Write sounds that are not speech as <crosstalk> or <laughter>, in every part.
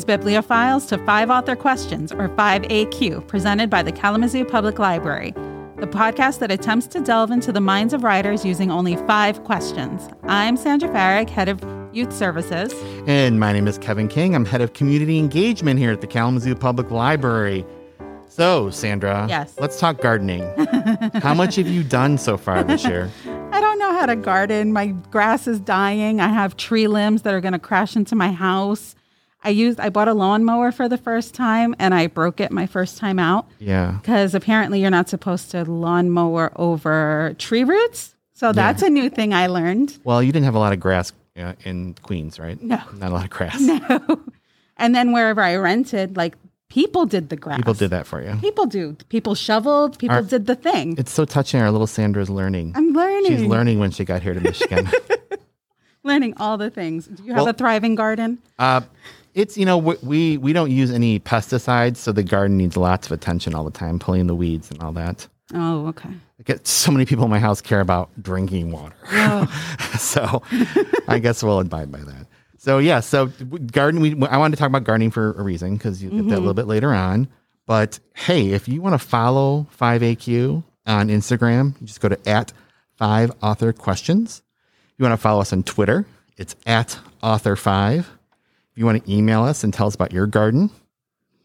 Bibliophiles, to Five Author Questions, or 5AQ, presented by the Kalamazoo Public Library, the podcast that attempts to delve into the minds of writers using only five questions. I'm Sandra Farag, head of Youth Services. And my name is Kevin King. I'm head of community engagement here at the Kalamazoo Public Library. So, Sandra, Yes. let's talk gardening. <laughs> How much have you done so far this year? <laughs> I don't know how to garden. My grass is dying. I have tree limbs that are going to crash into my house. I used I bought a lawnmower for the first time and I broke it my first time out Yeah. because apparently you're not supposed to lawnmower over tree roots. So that's a new thing I learned. Well, you didn't have a lot of grass uh, in Queens, right? No. Not a lot of grass. <laughs> No. And then wherever I rented, like people did the grass. People did that for you. People do. People shoveled. People Our- did the thing. It's so touching. Our little Sandra's learning. I'm learning. She's learning when she got here to Michigan. <laughs> learning all the things. Do you have Well- a thriving garden? uh, it's you know we- we don't use any pesticides, so the garden needs lots of attention all the time, pulling the weeds and all that. Oh, okay. I get so many people in my house care about drinking water. <laughs> so I guess we'll abide by that. So yeah, so garden. We I wanted to talk about gardening for a reason because you get that a mm-hmm. little bit later on. But hey, if you want to follow Five AQ on Instagram, you just go to at Five Author Questions. If you want to follow us on Twitter, it's at Author Five. If you want to email us and tell us about your garden,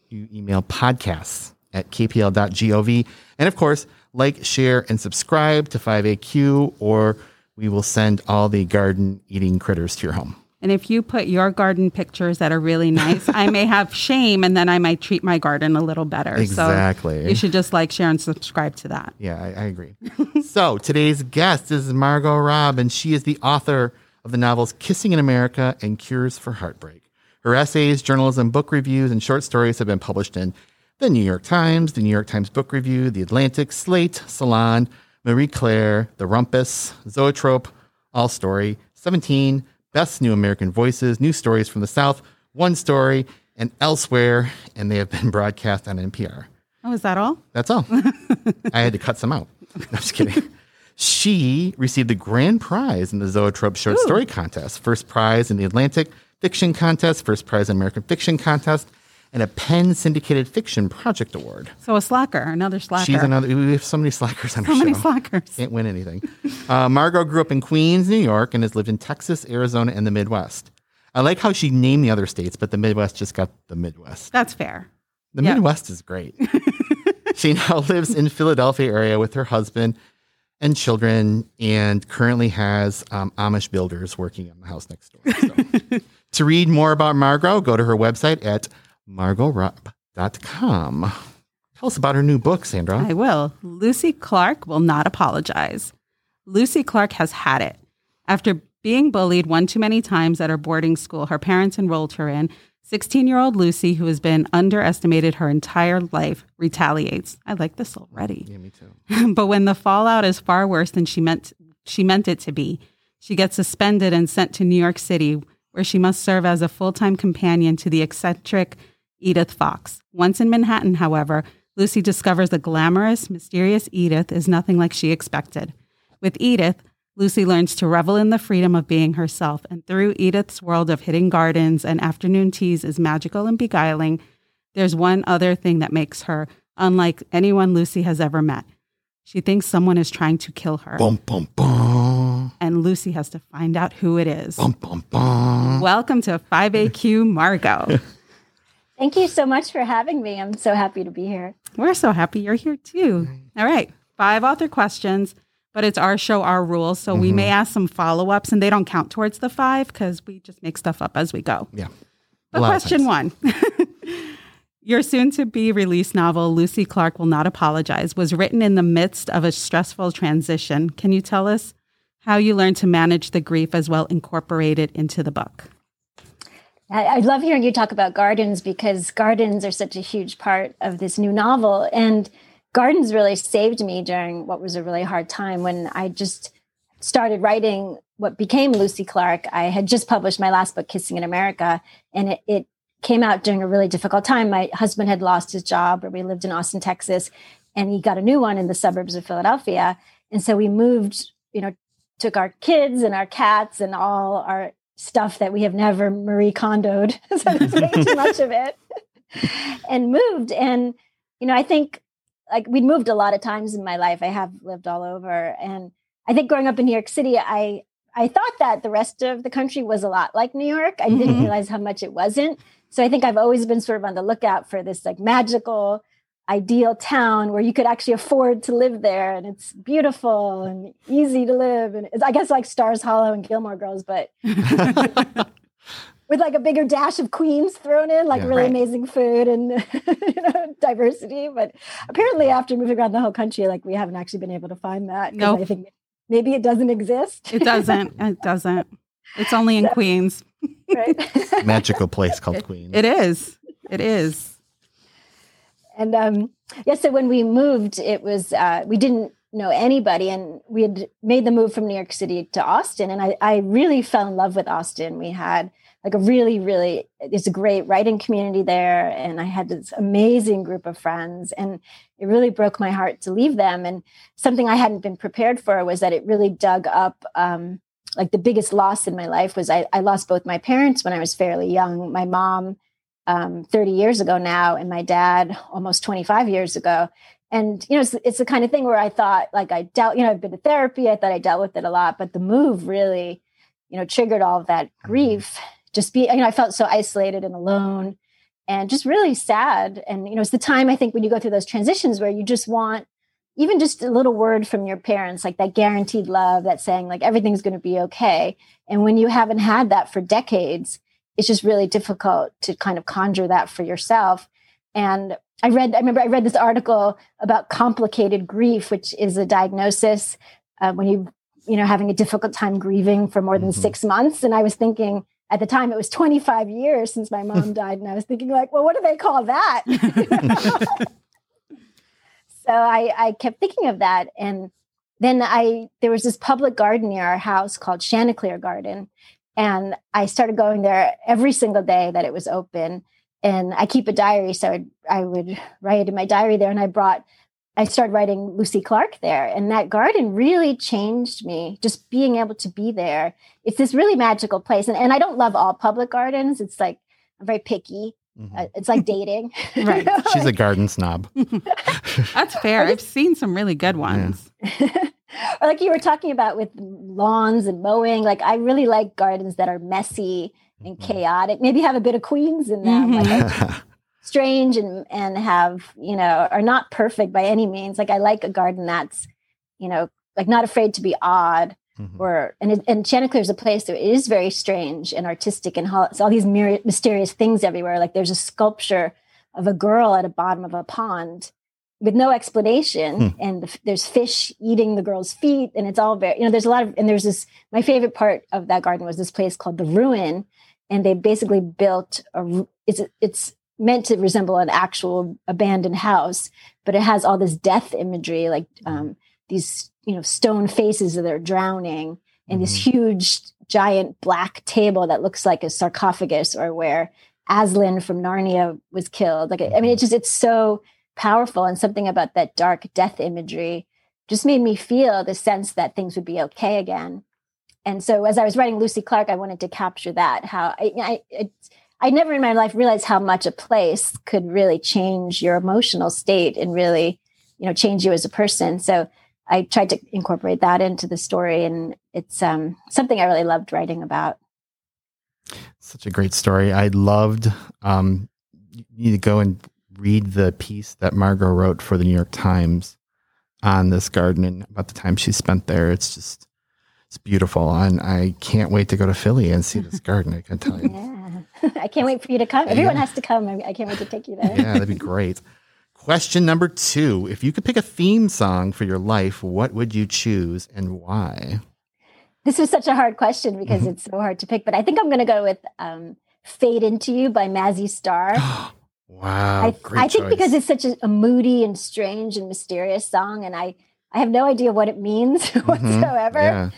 you email podcasts at kpl.gov. And of course, like, share, and subscribe to 5AQ, or we will send all the garden eating critters to your home. And if you put your garden pictures that are really nice, I may <laughs> have shame and then I might treat my garden a little better. Exactly. So you should just like, share, and subscribe to that. Yeah, I, I agree. <laughs> so today's guest is Margot Rabb, and she is the author of the novels Kissing in America and Cures for Heartbreak. Her essays, journalism, book reviews, and short stories have been published in the New York Times, the New York Times Book Review, the Atlantic, Slate, Salon, Marie Claire, The Rumpus, Zoetrope, All Story, 17, Best New American Voices, New Stories from the South, One Story, and elsewhere, and they have been <laughs> broadcast on NPR. Oh, is that all? That's all. <laughs> I had to cut some out. No, I'm just kidding. She received the grand prize in the Zoetrope Short Story Contest, first prize in the Atlantic Fiction Contest, first prize in American Fiction Contest, and a PEN Syndicated Fiction Project Award. So a slacker, another slacker. She's another. We have so many slackers on so our many slackers. Can't win anything. <laughs> Uh, Margot grew up in Queens, New York, and has lived in Texas, Arizona, and the Midwest. I like how she named the other states, but the Midwest just got the Midwest. That's fair. The Yeah. Midwest is great. <laughs> she now lives in Philadelphia area with her husband and children, and currently has um, Amish builders working on the house next door. So, <laughs> to read more about Margot, go to her website at margotrabb.com. Tell us about her new book, Sandra. I will. Lucy Clark will not apologize. Lucy Clark has had it. After being bullied one too many times at her boarding school her parents enrolled her in, 16 year old Lucy, who has been underestimated her entire life, retaliates. I like this already. yeah, me too. <laughs> but when the fallout is far worse than she meant she meant it to be, she gets suspended and sent to New York City, where she must serve as a full-time companion to the eccentric Edith Fox. Once in Manhattan, however, Lucy discovers the glamorous, mysterious Edith is nothing like she expected. With Edith, Lucy learns to revel in the freedom of being herself, and through Edith's world of hidden gardens and afternoon teas is magical and beguiling, there's one other thing that makes her unlike anyone Lucy has ever met. She thinks someone is trying to kill her, Bum, bum, bum. And Lucy has to find out who it is. Bum, bum, bum. Welcome to 5AQ Margot. Thank you so much for having me. I'm so happy to be here. We're so happy you're here too. All right, five author questions, but it's our show, our rules. So we mm-hmm. may ask some follow ups, and they don't count towards the five because we just make stuff up as we go. Yeah. But A lot of question one <laughs> Your soon to be released novel, Lucy Clark Will Not Apologize, was written in the midst of a stressful transition. Can you tell us how you learned to manage the grief as well incorporate it into the book? I, love hearing you talk about gardens because gardens are such a huge part of this new novel. And gardens really saved me during what was a really hard time when I just started writing what became Lucy Clark. I had just published my last book, Kissing in America, and it, it came out during a really difficult time. My husband had lost his job, or we lived in Austin, Texas, and he got a new one in the suburbs of Philadelphia. And so we moved, you know, took our kids and our cats and all our stuff that we have never Marie Kondoed. <laughs> so there's way too <laughs> much of it. and moved. And, you know, I think like we'd moved a lot of times in my life. I have lived all over. And I think growing up in New York City, I I thought that the rest of the country was a lot like New York. I mm-hmm. didn't realize how much it wasn't. So I think I've always been sort of on the lookout for this like magical, ideal town where you could actually afford to live there and it's beautiful and easy to live. And it's I guess like Stars Hollow and Gilmore Girls, but <laughs> <laughs> with like a bigger dash of Queens thrown in, like yeah, really right. amazing food and <laughs> you know, diversity. But apparently, after moving around the whole country, like we haven't actually been able to find that. No, nope. I think maybe it doesn't exist. It doesn't. It doesn't. It's only in so, Queens. Right. Magical place called Queens. It is. It is. And um, yeah, so when we moved, it was uh, we didn't know anybody, and we had made the move from New York City to Austin, and I, I really fell in love with Austin. We had like a really, really, it's a great writing community there, and I had this amazing group of friends, and it really broke my heart to leave them. And something I hadn't been prepared for was that it really dug up. Um, like the biggest loss in my life was I, I lost both my parents when I was fairly young. My mom um, 30 years ago now, and my dad almost 25 years ago. And you know, it's, it's the kind of thing where I thought, like, I dealt, you know, I've been to therapy. I thought I dealt with it a lot, but the move really, you know, triggered all of that mm-hmm. grief. Just be, you know, I felt so isolated and alone, and just really sad. And you know, it's the time I think when you go through those transitions where you just want even just a little word from your parents, like that guaranteed love, that saying like everything's going to be okay. And when you haven't had that for decades, it's just really difficult to kind of conjure that for yourself. And I read, I remember I read this article about complicated grief, which is a diagnosis uh, when you, you know, having a difficult time grieving for more than mm-hmm. six months. And I was thinking at the time it was 25 years since my mom <laughs> died. And I was thinking like, well, what do they call that? <laughs> <laughs> so I, I kept thinking of that. And then I, there was this public garden near our house called Chanticleer Garden. And I started going there every single day that it was open. And I keep a diary. So I'd, I would write in my diary there. And I brought, I started writing Lucy Clark there. And that garden really changed me, just being able to be there. It's this really magical place. And, and I don't love all public gardens. It's like, I'm very picky. Mm-hmm. Uh, it's like dating. <laughs> right. She's a garden snob. <laughs> That's fair. I've seen some really good ones. Yeah. <laughs> like you were talking about with lawns and mowing. Like I really like gardens that are messy and mm-hmm. chaotic. Maybe have a bit of queens in them. Mm-hmm. Like <laughs> strange and and have you know are not perfect by any means. Like I like a garden that's you know like not afraid to be odd. Mm-hmm. Or and it, and Chanticleer is a place that is very strange and artistic and all, all these mysterious things everywhere. Like there's a sculpture of a girl at the bottom of a pond with no explanation hmm. and the, there's fish eating the girl's feet and it's all very you know there's a lot of and there's this my favorite part of that garden was this place called the ruin and they basically built a it's it's meant to resemble an actual abandoned house but it has all this death imagery like um, these you know stone faces that are drowning and this huge giant black table that looks like a sarcophagus or where Aslan from Narnia was killed. Like I mean it just it's so powerful and something about that dark death imagery just made me feel the sense that things would be okay again. And so as i was writing lucy clark i wanted to capture that how i i, I never in my life realized how much a place could really change your emotional state and really you know change you as a person. So i tried to incorporate that into the story and it's um, something i really loved writing about. Such a great story. I loved um, you need to go and read the piece that Margot wrote for the New York Times on this garden and about the time she spent there. It's just it's beautiful, and I can't wait to go to Philly and see this garden. I can tell you. <laughs> Yeah. <laughs> I can't wait for you to come. Everyone yeah. has to come. I can't wait to take you there. Yeah, that'd be great. Question number two: If you could pick a theme song for your life, what would you choose and why? This was such a hard question because mm-hmm. it's so hard to pick, but I think I'm going to go with um, "Fade Into You" by Mazzy Star. <gasps> <gasps> <gasps> Wow. I, I think because it's such a, a, moody and strange and mysterious song, and I, I have no idea what it means <laughs> mm-hmm. whatsoever. Yeah.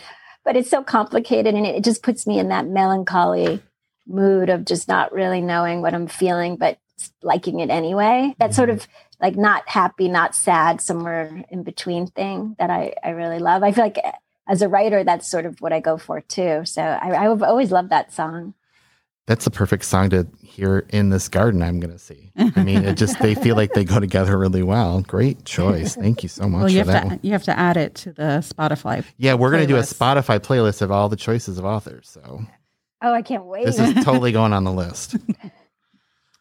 But it's so complicated and it, it just puts me in that melancholy mood of just not really knowing what I'm feeling, but liking it anyway. That mm-hmm. sort of like not happy, not sad, somewhere in between thing that I, I really love. I feel like as a writer, that's sort of what I go for too. So I, I've always loved that song. That's the perfect song to hear in this garden. I'm going to see. I mean, it just they feel like they go together really well. Great choice. Thank you so much Well, you for have that. to one. you have to add it to the Spotify. Yeah, we're going to do a. Spotify playlist of all the choices of authors. So Oh, I can't wait. this is totally going on the list. <laughs>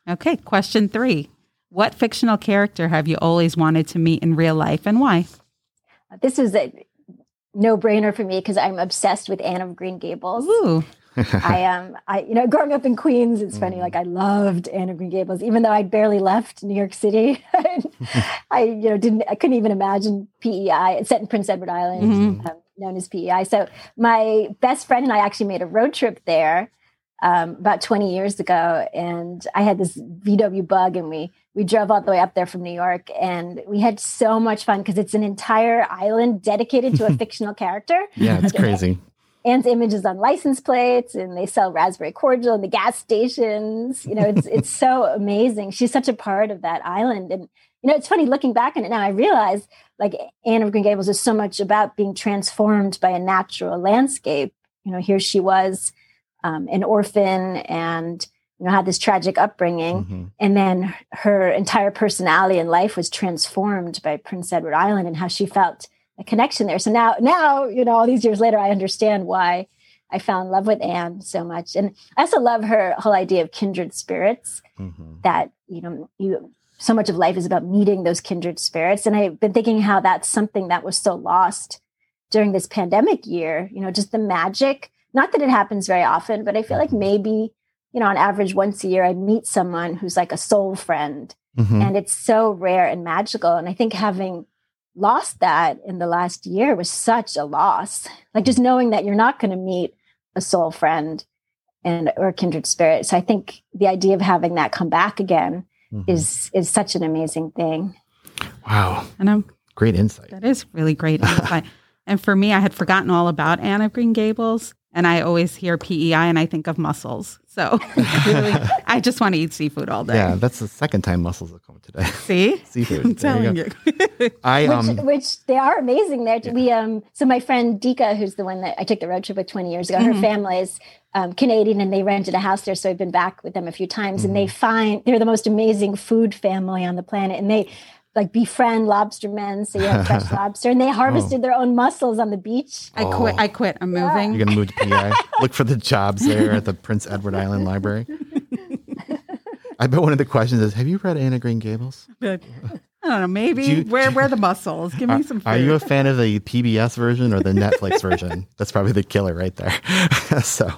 Okay, question three. What fictional character have you always wanted to meet in real life and why? this is a no brainer for me because I'm obsessed with Anne of Green Gables. Ooh, I am, I you know, growing up in Queens, it's funny. Like I loved Anne of Green Gables, even though I'd barely left New York City. <laughs> I, you know, didn't, I couldn't even imagine PEI. It's set in Prince Edward Island, um, known as PEI. So my best friend and I actually made a road trip there um, about 20 years ago, and I had this VW bug, and we we drove all the way up there from New York, and we had so much fun because it's an entire island dedicated to a <laughs> fictional character. Yeah, it's <laughs> crazy. Anne's image is on license plates and they sell raspberry cordial in the gas stations. You know, it's it's <laughs> so amazing. She's such a part of that island. And you know, it's funny looking back on it now, I realize like Anne of Green Gables is so much about being transformed by a natural landscape. You know, here she was um, an orphan and you know had this tragic upbringing Mhm. and then her entire personality and life was transformed by Prince Edward Island and how she felt a connection there. So now, now you know, all these years later, I understand why I fell in love with Anne so much, and I also love her whole idea of kindred spirits. Mhm. That you know, you so much of life is about meeting those kindred spirits, and I've been thinking how that's something that was so lost during this pandemic year. You know, just the magic. Not that it happens very often, but I feel like maybe you know, on average, once a year, I meet someone who's like a soul friend Mhm. and it's so rare and magical and i think having lost that in the last year was such a loss like just knowing that you're not going to meet a soul friend and or kindred spirit so i think the idea of having that come back again Mhm. is is such an amazing thing wow, and I'm great insight. That is really great insight. <laughs> and for me, I had forgotten all about Anne of Green Gables, and I always hear PEI and I think of mussels. So <laughs> really, I just want to eat seafood all day. Yeah, that's the second time mussels have come today. <laughs> See, <laughs> Seafood. I'm There you telling you. I which, um which they are amazing there we um so my friend Dika who's the one that I took the road trip with 20 years ago her Mhm. family is um, Canadian and they rented a house there so I've been back with them a few times and they Mm-hmm. find they're the most amazing food family on the planet and they like befriend lobstermen so you have fresh <laughs> lobster and they harvested oh. their own mussels on the beach I quit. Oh. I quit. I'm moving. you're gonna move to PEI. <laughs> Look for the jobs there at the Prince Edward Island Library. <laughs> I bet one of the questions is, have you read Anna Green Gables? But, I don't know. Maybe Do you- where where are the mussels? Give me some food. are you a fan of the PBS version or the Netflix version? That's probably the killer right there. so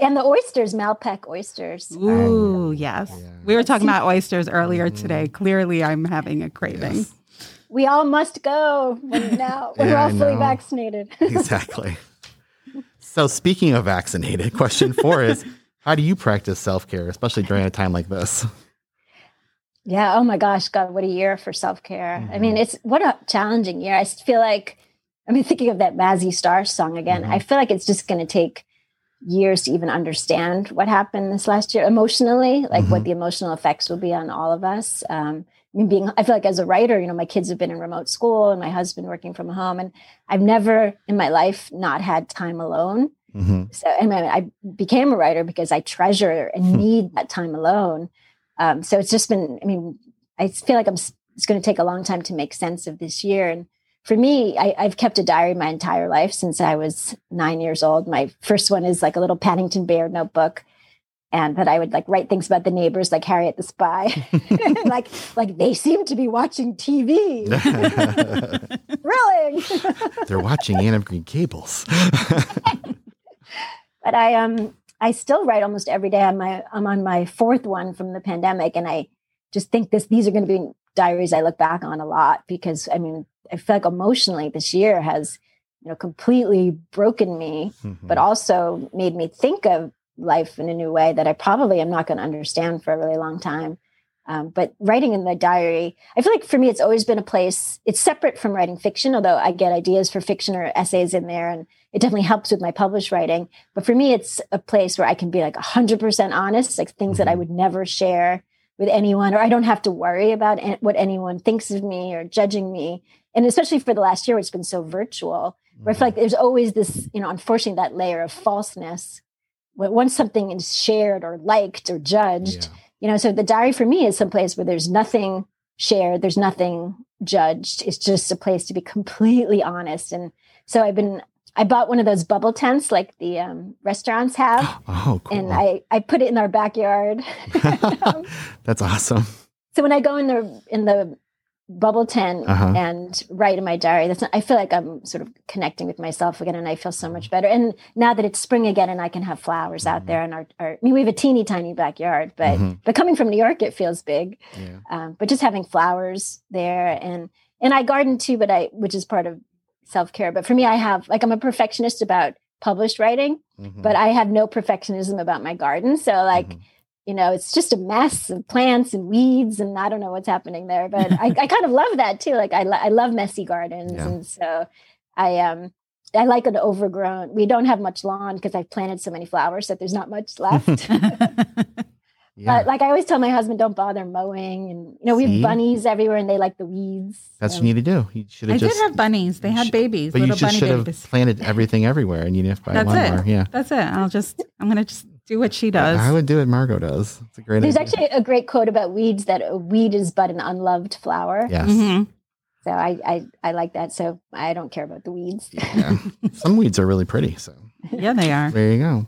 and the oysters Malpeque oysters Ooh, yes. Yeah. We were talking about oysters earlier today. Clearly, I'm having a craving. Yes. we all must go when now <laughs> we're all fully vaccinated <laughs> exactly. So speaking of vaccinated, question four is <laughs> how do you practice self care, especially during a time like this? Yeah. Oh my gosh, God, what a year for self care. I Mm-hmm. mean, it's what a challenging year. I feel like, I mean, thinking of that Mazzy Star song again, Mhm. I feel like it's just going to take years to even understand what happened this last year emotionally, like Mm-hmm. what the emotional effects will be on all of us. Um, I mean, being, I feel like as a writer, you know, my kids have been in remote school and my husband working from home, and I've never in my life not had time alone. hmm So, and I, I became a writer because I treasure and need that time alone. Um, so it's just been, I mean, I feel like I'm, it's going to take a long time to make sense of this year. And for me, I, I've kept a diary my entire life since I was nine years old. My first one is like a little Paddington Bear notebook. And that I would like write things about the neighbors, like Harriet the Spy, <laughs> <laughs> like like they seem to be watching TV. <laughs> Thrilling. They're watching Anne of Green Gables. but I um I still write almost every day. I'm my I'm on my fourth one from the pandemic, and I just think this these are going to be diaries I look back on a lot because I mean I feel like emotionally this year has you know completely broken me, Mhm. but also made me think of life in a new way that I probably am not going to understand for a really long time. Um, but writing in the diary, I feel like for me, it's always been a place. It's separate from writing fiction, although I get ideas for fiction or essays in there, and it definitely helps with my published writing. But for me, it's a place where I can be like 100% honest, like things that I Mhm. would never share with anyone, or I don't have to worry about an- what anyone thinks of me or judging me. And especially for the last year, it's been so virtual. where I feel mm-hmm. like there's always this, you know, unfortunately, that layer of falseness. Once something is shared or liked or judged, Yeah. you know, so the diary for me is some place where there's nothing shared, there's nothing judged. It's just a place to be completely honest. And so I've been, I bought one of those bubble tents like the um, restaurants have, <gasps> Oh, cool. and I I put it in our backyard. <laughs> <laughs> Um, That's awesome. so when I go in the in the bubble tent Uh-huh. and write in my diary, that's not, I feel like I'm sort of connecting with myself again, and I feel so much better. And now that it's spring again, and I can have flowers out Mhm. there, and our, our I mean we have a teeny tiny backyard, but Mhm. but coming from New York, it feels big. Yeah. Um, but just having flowers there, and and I garden too, but I which is part of self care. But for me, I have like I'm a perfectionist about published writing, Mhm. but I have no perfectionism about my garden. So like Mhm. you know, it's just a mess of plants and weeds, and I don't know what's happening there. But I, I kind of love that too. Like I, lo- I love messy gardens, Yeah. and so I um I like an overgrown. We don't have much lawn because I've planted so many flowers that there's not much left. <laughs> <laughs> yeah. But like I always tell my husband, don't bother mowing, and you know we See? have bunnies everywhere, and they like the weeds. That's so- what you need to do. You should I have did have bunnies. They had should- babies, but you little just bunny should have babies. planted everything everywhere, and you didn't have to buy That's one it. more. Yeah. That's it. I'll just I'm gonna just do what she does. I would do what Margot does. It's a great There's idea. actually a great quote about weeds that a weed is but an unloved flower. yes. Mhm. So I, I I like that. So I don't care about the weeds. Yeah. <laughs> Some weeds are really pretty. So Yeah, they are. there you go.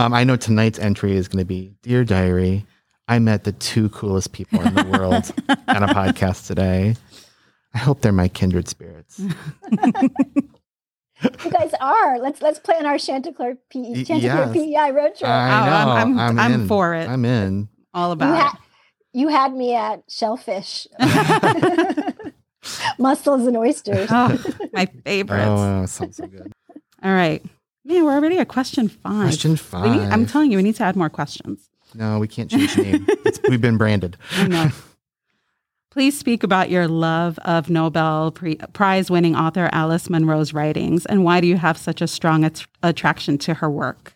Um, I know tonight's entry is going to be Dear Diary. I met the two coolest people in the world <laughs> on a podcast today. I hope they're my kindred spirits. <laughs> You guys are. Let's let's plan our Chanticleer Y- PE Chanticleer yes. PEI road trip. I know. Oh, I'm- I'm- I'm in. for it. I'm in. All you, about had, you had me at shellfish, <laughs> mussels, and oysters. Oh, my favorites. Oh, sounds so good. All right. Man, we're already at question five. Question five. need, I'm telling you, we need to add more questions. no, we can't change the name. It's, we've been branded. <laughs> Please speak about your love of Nobel pre- Prize winning author Alice Munro's writings and why do you have such a strong at- attraction to her work?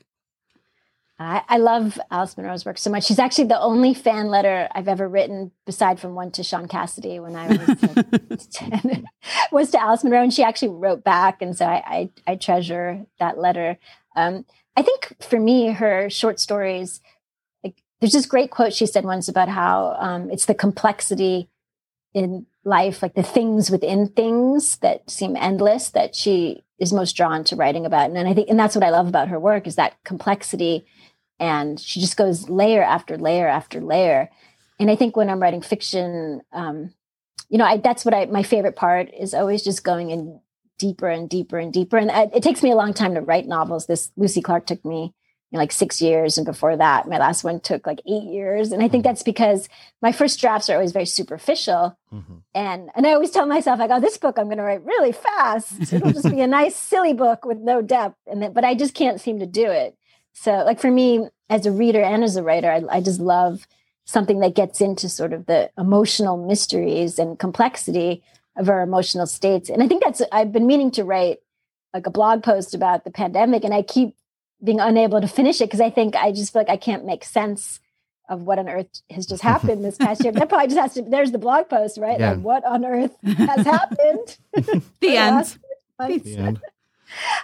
I, I love Alice Munro's work so much. She's actually the only fan letter I've ever written, beside from one to Shaun Cassidy when I was like, <laughs> 10, <laughs> was to Alice Munro, and she actually wrote back, and so I I, I treasure that letter. Um, I think for me, her short stories, like there's this great quote she said once about how um, it's the complexity in life, like the things within things that seem endless, that she is most drawn to writing about, and, and I think, and that's what I love about her work is that complexity. And she just goes layer after layer after layer. And i think when i'm writing fiction um you know I, that's what i my favorite part is always just going in deeper and deeper and deeper. And I, it takes me a long time to write novels. This lucy clark took me you know, like six years and before that my last one took like eight years and i think that's because my first drafts are always very superficial Mhm. and and i always tell myself like oh this book i'm going to write really fast <laughs> it'll just be a nice silly book with no depth and then but i just can't seem to do it so, like for me, as a reader and as a writer, I, I just love something that gets into sort of the emotional mysteries and complexity of our emotional states. And I think that's, I've been meaning to write like a blog post about the pandemic, and I keep being unable to finish it because I think I just feel like I can't make sense of what on earth has just happened this past year. That probably just has to, there's the blog post, right? Yeah. Like, what on earth has happened? <laughs> <laughs> The end. Months. The end.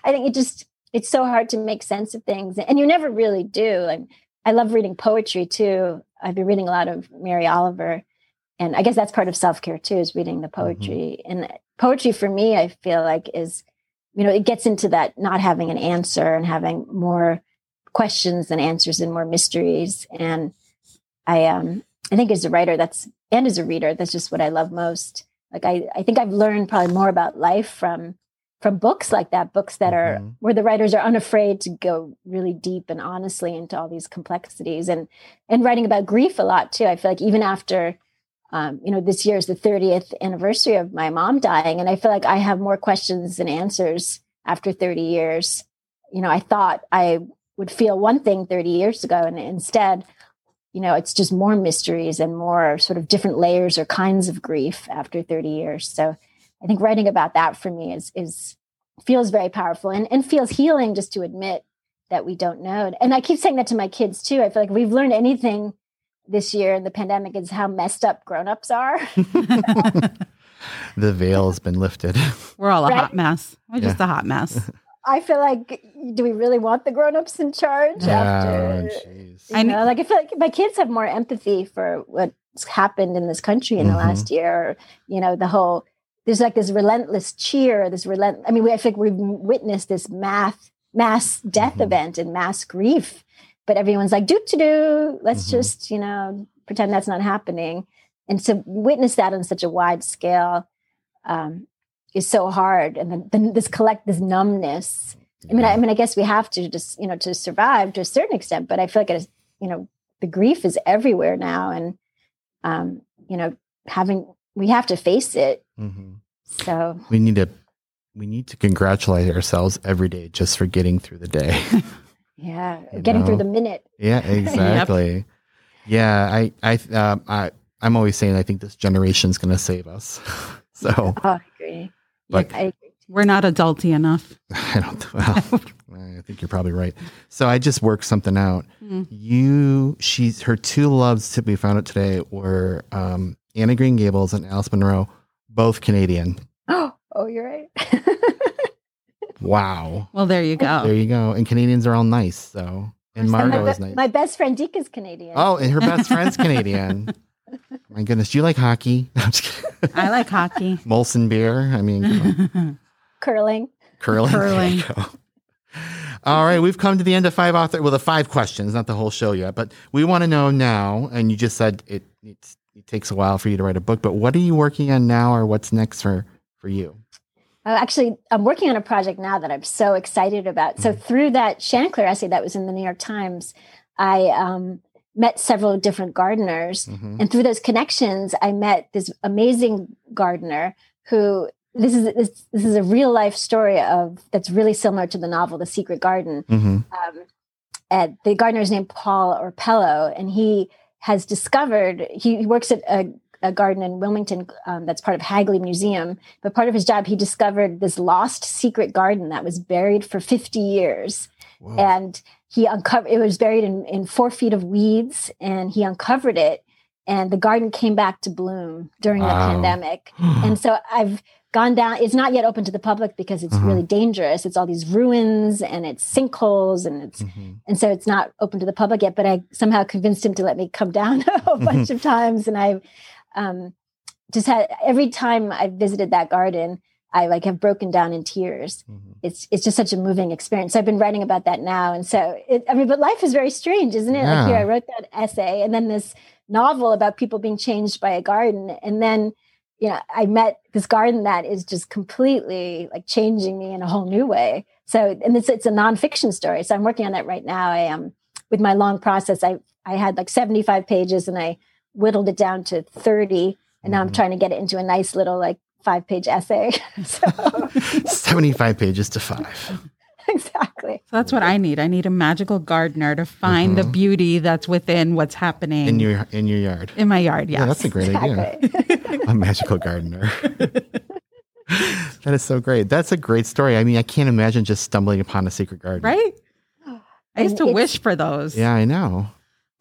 I think it just it's so hard to make sense of things, and you never really do. Like I love reading poetry too. I've been reading a lot of Mary Oliver, and I guess that's part of self care too, is reading the mm-hmm. poetry. And poetry for me, I feel like is you know it gets into that not having an answer and having more questions than answers and more mysteries. And I um I think as a writer, that's and as a reader, that's just what I love most. Like I I think I've learned probably more about life from from books like that books that are Mhm. where the writers are unafraid to go really deep and honestly into all these complexities and and writing about grief a lot too i feel like even after um, you know this year is the 30th anniversary of my mom dying and i feel like i have more questions than answers after 30 years you know i thought i would feel one thing 30 years ago and instead you know it's just more mysteries and more sort of different layers or kinds of grief after 30 years so I think writing about that for me is is feels very powerful and, and feels healing just to admit that we don't know. And I keep saying that to my kids too. I feel like we've learned anything this year in the pandemic is how messed up grown-ups are. <laughs> the veil has been lifted. We're all a Right. hot mess. We're just a hot mess. I feel like, do we really want the grown-ups in charge? Yeah, after, jeez. you I know, like I feel like my kids have more empathy for what's happened in this country in the Mhm. last year. You know, the whole there's like this relentless cheer, this relent. I mean, we, I think we've witnessed this math mass death Mhm. event and mass grief, but everyone's like, "Do to do." Let's Mhm. just you know pretend that's not happening, and to witness that on such a wide scale um, is so hard. And then, then this collect this numbness. I mean, I, I mean, I guess we have to just, you know, to survive to a certain extent, but I feel like it's, you know, the grief is everywhere now. And, um, you know, having, we have to face it. Mhm. So, we need to we need to congratulate ourselves every day just for getting through the day. <laughs> yeah, You getting through the minute. yeah, <laughs> exactly. Yeah, I I um, I I'm always saying I think this generation's going to save us. <laughs> so Oh, I agree. But- I agree. We're not adulty enough. <laughs> I don't. Well, I think you're probably right. So I just worked something out. Mm. You, she's her two loves to be found out today were um, Anna Green Gables and Alice Munro, both Canadian. Oh, <gasps> oh, you're right. Wow. Well, there you go. There you go. And Canadians are all nice. So and And Margot my, is nice. my best friend Dika's Canadian. Oh, and her best friend's <laughs> Canadian. My goodness, do you like hockey? <laughs> I'm just. I like hockey. Molson beer. I mean, come <laughs> curling. curling. There Curling. you go. All right, we've come to the end of five author. Well, the five questions, not the whole show yet, but we want to know now. And you just said it, it's, it takes a while for you to write a book, but what are you working on now, or what's next for for you? Uh, actually, I'm working on a project now that I'm so excited about. So through that Chanticleer essay that was in the New York Times, I um, met several different gardeners, Mhm. and through those connections, I met this amazing gardener who this is this, this is a real life story of that's really similar to the novel The Secret Garden. Mhm. Um, and the gardener is named Paul Orpello, and he has discovered he, he works at a, a garden in Wilmington um, that's part of Hagley Museum. But part of his job, he discovered this lost secret garden that was buried for 50 years Whoa. and he uncovered it was buried in, in four feet of weeds and he uncovered it and the garden came back to bloom during the pandemic <gasps> and so i've gone down it's not yet open to the public because it's Mhm. really dangerous it's all these ruins and it's sinkholes and it's Mhm. and so it's not open to the public yet but i somehow convinced him to let me come down <laughs> a bunch <laughs> of times and i um, just had every time i visited that garden i like have broken down in tears Mhm. it's it's just such a moving experience. So I've been writing about that now, and so it, I mean, but life is very strange, isn't it? Like here, I wrote that essay, and then this novel about people being changed by a garden, and then you know, I met this garden that is just completely like changing me in a whole new way. So, and it's it's a nonfiction story. So I'm working on that right now. I am with my long process. I I had like 75 pages, and I whittled it down to 30, and now I'm Mhm. trying to get it into a nice little like five page essay. <laughs> so <laughs> Seventy-five pages to five. <laughs> exactly. So that's what I need. I need a magical gardener to find the Mhm. beauty that's within what's happening in your in your yard. in my yard. Yes. Yeah, that's a great idea. A magical gardener. that is so great. That's a great story. I mean, I can't imagine just stumbling upon a secret garden. right? <gasps> I used And to wish for those. Yeah, I know.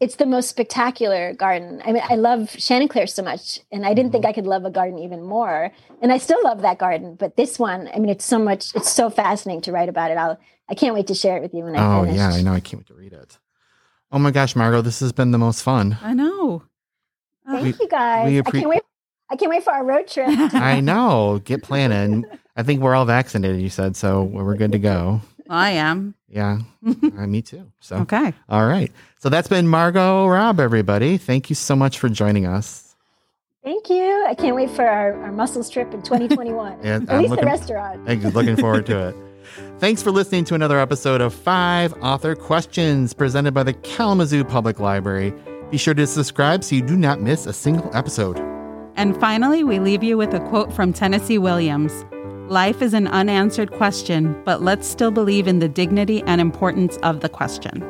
It's the most spectacular garden. I mean, I love Chanticleer so much, and I didn't think Mm-hmm. I could love a garden even more. And I still love that garden, but this one, I mean, it's so much. It's so fascinating to write about it. I'll. I can't wait to share it with you when I Oh finish. yeah, I know. I can't wait to read it. Oh my gosh, Margot, this has been the most fun. I know. Thank We- you guys. we I can't wait. I can't wait for our road trip. <laughs> I know. Get planning. I think we're all vaccinated. You said so. We're good to go. <laughs> I am. Yeah, <laughs> uh, me too. So Okay. all right. So that's been Margot Rabb. Everybody, thank you so much for joining us. Thank you. I can't wait for our, our muscles trip in 2021. <laughs> Yeah, At I'm least looking- the restaurant. <laughs> I'm looking forward to it. Thanks for listening to another episode of Five Author Questions presented by the Kalamazoo Public Library. Be sure to subscribe so you do not miss a single episode. And finally, we leave you with a quote from Tennessee Williams Life is an unanswered question, but let's still believe in the dignity and importance of the question.